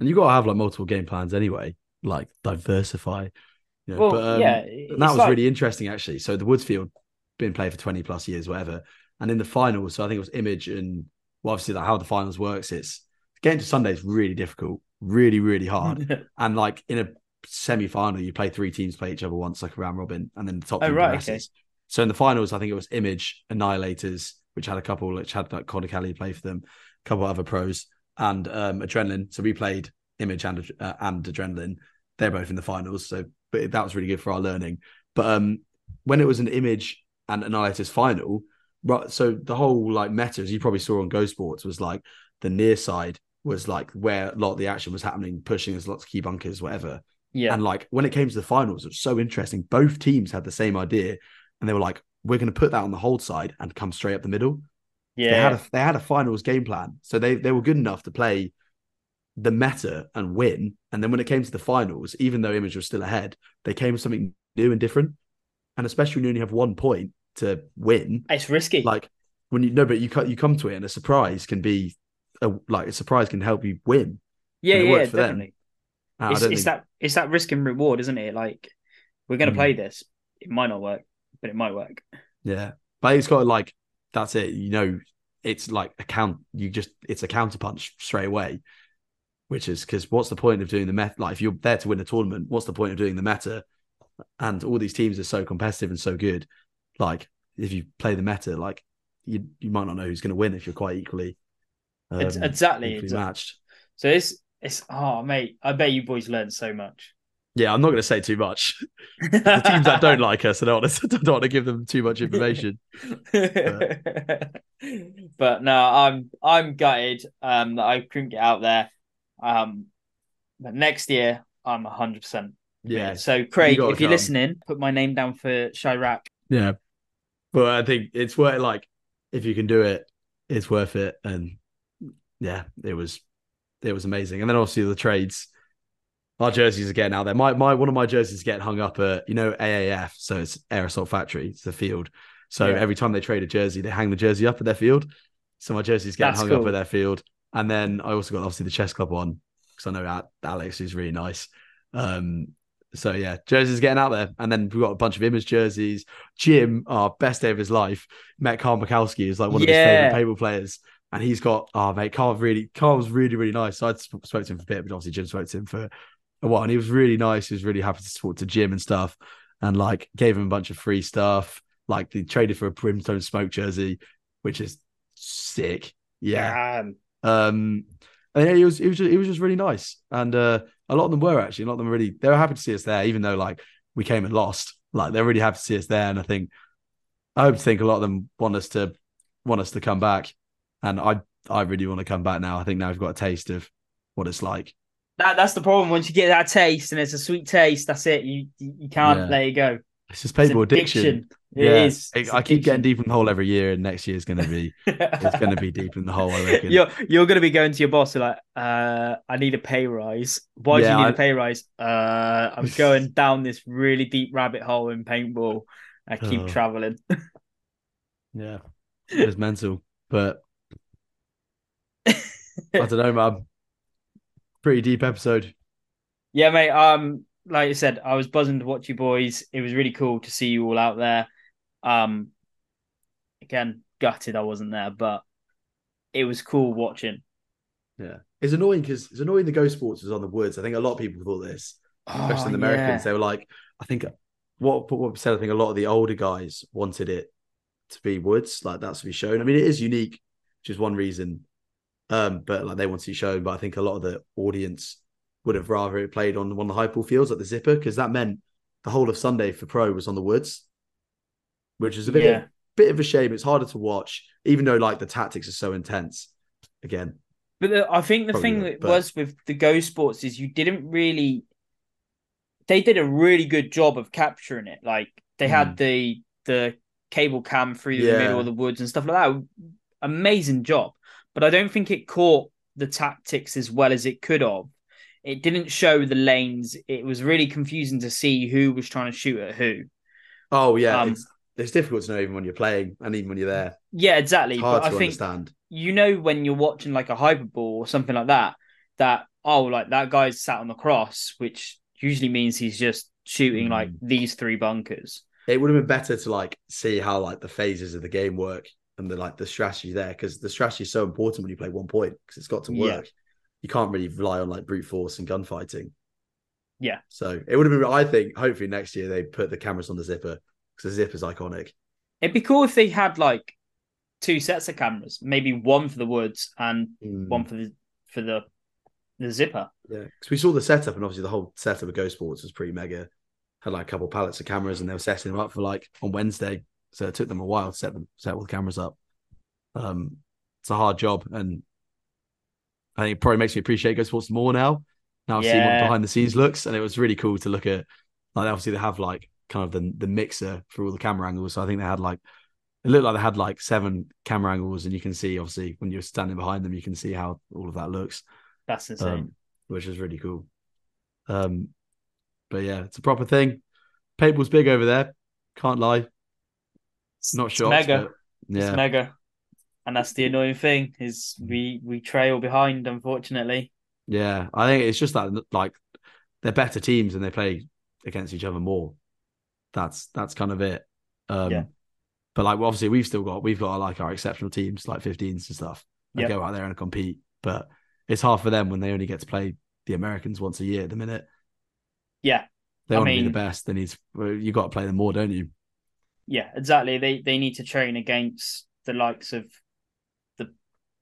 And you got to have like multiple game plans anyway, like diversify You know,
Well,
but, um,
yeah,
and that was
like-
really interesting actually. So the Woodsfield been played for 20 plus years, whatever. And in the finals, so I think it was Image and well, obviously like how the finals works, it's getting to Sunday is really difficult, really, really hard. and like in a semi-final, you play three teams play each other once, like a round robin, and then the top
Oh, right,
progresses. So in the finals, I think it was Image, Annihilators, which had a couple, which had like Connor Kelly play for them, a couple other pros, and um, Adrenaline. So we played Image and uh, and Adrenaline. They're both in the finals, so but that was really good for our learning. But um, when it was an Image and Annihilators final, right? So the whole like meta, as you probably saw on Go Sports, was like the near side was like where a lot of the action was happening, pushing as lots of key bunkers, whatever.
yeah,
And like when it came to the finals, it was so interesting. Both teams had the same idea, and they were like, "We're going to put that on the hold side and come straight up the middle."
yeah.
They had a they had a finals game plan, so they they were good enough to play the meta and win. And then when it came to the finals, even though Image was still ahead, they came with something new and different. And especially when you only have one point to win,
it's risky.
like when you know, but you cut you come to it, and a surprise can be a, like a surprise can help you win.
yeah, yeah, definitely.
And
It's, it's
think-
that it's that risk and reward, isn't it? Like we're gonna
Mm.
play this. It might not work, but it might work.
Yeah, but it's got like that's it. You know, it's like a count. You just it's a counterpunch straight away, which is because what's the point of doing the meta? Like if you're there to win a tournament, what's the point of doing the meta? And all these teams are so competitive and so good. Like if you play the meta, like you you might not know who's going to win if you're quite equally. Um,
It's- exactly,
equally
exactly.
matched.
So it's it's oh mate, I bet you boys learned so much.
Yeah, I'm not going to say too much. the teams that don't like us, I don't want to, don't want to give them too much information.
but no, I'm I'm gutted um that I couldn't get out there. Um but next year I'm hundred percent.
Yeah,
So Craig,
gotta
if you're
come.
listening, put my name down for Chiraq.
Yeah. But I think it's worth like if you can do it, it's worth it. And yeah, it was it was amazing. And then obviously the trades. Our jerseys are getting out there. My my one of my jerseys is getting hung up at you know AAF, so it's Air Assault Factory, it's the field. So
Yeah.
every time they trade a jersey, they hang the jersey up at their field. So my jersey's getting
That's
hung up at their field. And then I also got obviously the chess club one because I know Alex is really nice. Um, so yeah, jerseys getting out there, and then we've got a bunch of image jerseys. Jim, our best day of his life, met Carl Mikowski, who's like one of
Yeah.
his favorite paper players, and he's got oh mate, Carl really, Carl was really really nice. So I sp- spoke to him for a bit, but obviously Jim spoke to him for a while, and he was really nice. He was really happy to talk to Jim and stuff, and like gave him a bunch of free stuff. Like they traded for a Brimstone Smoke jersey, which is sick. Yeah,
Damn.
um, and yeah, he was he was just, he was just really nice, and uh, a lot of them were actually a lot of them really they were happy to see us there, even though like we came and lost. Like they're really happy to see us there, and I think I hope to think a lot of them want us to want us to come back, and I I really want to come back now. I think now we've got a taste of what it's like.
That that's the problem. Once you get that taste and it's a sweet taste, that's it. You you you can't
Yeah.
let it go.
It's just
It's
paper addiction.
It
yeah,
is.
I-
It's
I keep getting
addiction.
deep in the hole every year, and next year is going to be it's going to be deep in the hole. I reckon.
You're you're gonna be going to your boss and like, uh, I need a pay rise. Why do you need
I-
a pay rise? Uh, I'm going down this really deep rabbit hole in paintball. I keep
Oh.
traveling.
Yeah, it's mental, but I don't know, man. Pretty deep episode.
Yeah, mate. Um, like I said, I was buzzing to watch you boys. It was really cool to see you all out there. Um, again, gutted I wasn't there, but it was cool watching.
Yeah, it's annoying because it's annoying. The Go Sports was on the woods. I think a lot of people thought this, especially
Oh,
the Americans.
yeah.
They were like, I think what what said. I think a lot of the older guys wanted it to be woods, like that's to be shown. I mean, it is unique, which is one reason. Um, but like they want to be shown. But I think a lot of the audience would have rather it played on one of the hyperball fields like the Zipper because that meant the whole of Sunday for pro was on the woods, which is a bit
Yeah.
bit of a shame. It's harder to watch, even though like the tactics are so intense. Again,
But the, I think the thing
not,
that
but-
was with the Go Sports is you didn't really. They did a really good job of capturing it. Like they had
Mm.
the the cable cam through the
Yeah.
middle of the woods and stuff like that. Amazing job, but I don't think it caught the tactics as well as it could have. It didn't show the lanes. It was really confusing to see who was trying to shoot at who.
Oh yeah,
Um,
it's it's difficult to know even when you're playing and even when you're there.
Yeah, exactly.
It's hard
But
to
I think
understand.
you know when you're watching like a hyperball or something like that, that oh like that guy's sat on the cross, which usually means he's just shooting like
Mm.
these three bunkers.
It would have been better to like see how like the phases of the game work and the like the strategy there because the strategy is so important when you play one point because it's got to
Yeah.
work. You can't really rely on like brute force and gunfighting.
Yeah.
So it would have been. I think hopefully next year they put the cameras on the zipper because the zipper's iconic.
It'd be cool if they had like two sets of cameras, maybe one for the woods and hmm. one for the for the the zipper.
Yeah, because we saw the setup, and obviously the whole setup of Go Sports was pretty mega. Had like a couple pallets of cameras, and they were setting them up for like on Wednesday. So it took them a while to set them set all the cameras up. Um, it's a hard job, and I think it probably makes me appreciate Go Sports more now. Now I've seen what behind the scenes looks, and it was really cool to look at. Like obviously they have like kind of the the mixer for all the camera angles. So I think they had like it looked like they had like seven camera angles, and you can see obviously when you're standing behind them, you can see how all of that looks
That's insane.
um, which is really cool. Um, but yeah, it's a proper thing. Paintball's big over there. Can't lie. Not sure.
mega. It's
Yeah,
mega. And that's the annoying thing is we we trail behind, unfortunately.
yeah. I think it's just that like they're better teams and they play against each other more. That's that's kind of it. Um,
Yeah.
But like, well, obviously, we've still got we've got like our exceptional teams, like 15s and stuff. They
Yep.
go out there and compete, but it's hard for them when they only get to play the Americans once a year at the minute.
Yeah,
They
I
want to be the best. They need. To, you got to play them more, don't you?
Yeah, exactly. They they need to train against the likes of the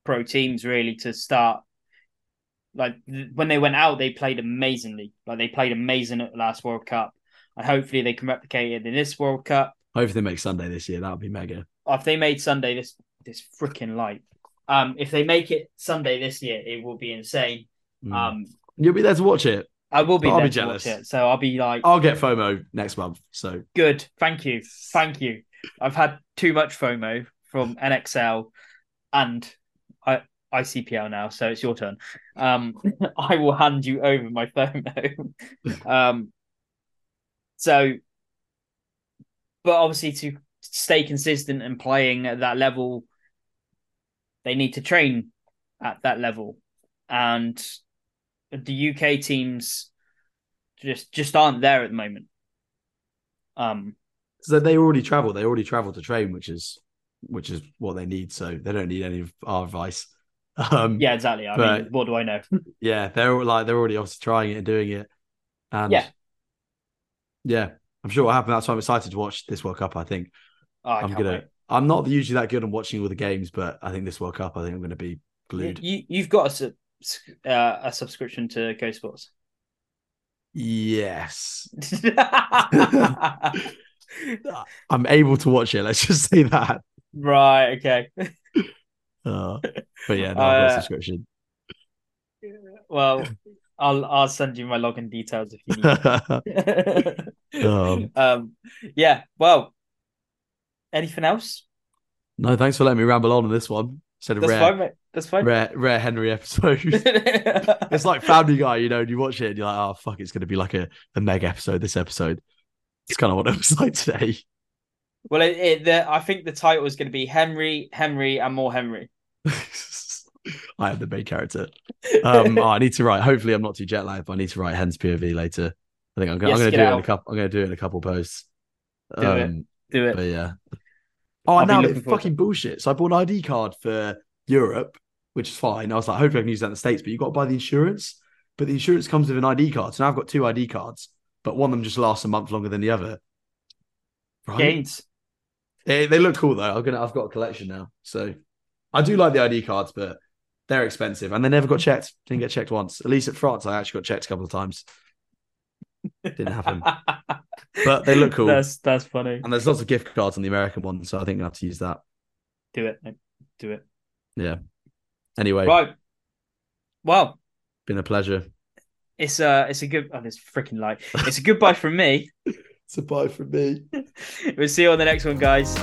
pro teams really to start. Like when they went out, they played amazingly. Like they played amazing at the last World Cup, and hopefully they can replicate it in this World Cup.
Hopefully, they make Sunday this year. That would be mega.
If they made Sunday this this freaking light, um, if they make it Sunday this year, it will be insane.
Mm.
Um,
You'll be there to watch it.
I will be
I'll be jealous.
it, so I'll be like,
I'll get FOMO next month. So
Good. Thank you. Thank you. I've had too much FOMO from NXL and I, ICPL now, so it's your turn. Um, I will hand you over my FOMO. um, so, but obviously to stay consistent and playing at that level, they need to train at that level, and the UK teams just just aren't there at the moment. Um,
so they already travel. They already travel to train, which is which is what they need. So they don't need any of our advice. Um,
yeah, exactly. I
but-
mean, what do I know?
yeah, they're like they're already obviously trying it and doing it. And
Yeah.
yeah, I'm sure what happened. That's why I'm excited to watch this World Cup. I think
Oh, I
I'm gonna.
wait.
I'm not usually that good on watching all the games, but I think this World Cup, I think I'm going to be glued.
you you've got us sub- uh, a subscription to Go Sports.
Yes. I'm able to watch it. Let's just say that. Right.
Okay.
Uh, but yeah, no,
Uh,
subscription.
Well, I'll I'll send you my login details if you need.
Um,
um. Yeah. Well. Anything else?
no, thanks for letting me ramble on on this one. Said
That's
rare,
fine, mate. That's fine.
rare, rare Henry episode. it's like Family Guy, you know, and you watch it and you're like, oh fuck, it's going to be like a, a mega episode. This episode, it's kind of what it was like today.
well, it, it, the, I think the title is going to be Henry, Henry, and more Henry.
I am the main character. Um, oh, I need to write. Hopefully, I'm not too jet lagged, but I need to write Hen's POV later. I think I'm going,
Yes,
to do it in a couple. I'm going to do it in a couple posts.
Do it.
um,
Do it.
But yeah. Oh,
I'll
now it's fucking bullshit. So I bought an ID card for Europe, which is fine. I was like, hopefully I can use that in the States, but you've got to buy the insurance. But the insurance comes with an ID card. So now I've got two ID cards, but one of them just lasts a month longer than the other. Right?
Gains.
They, they look cool though. I'm gonna I've got a collection now. So I do like the ID cards, but they're expensive and they never got checked. Didn't get checked once. At least at France, I actually got checked a couple of times. Didn't happen. But they look cool.
That's that's funny.
And there's lots of gift cards on the American one, so I think I have to use that.
Do it. mate. Do it.
Yeah. Anyway,
Right. Well,
been a pleasure.
it's a it's a good. Oh, this freaking light. It's a goodbye from me.
It's a bye from me.
We'll see you on the next one, guys.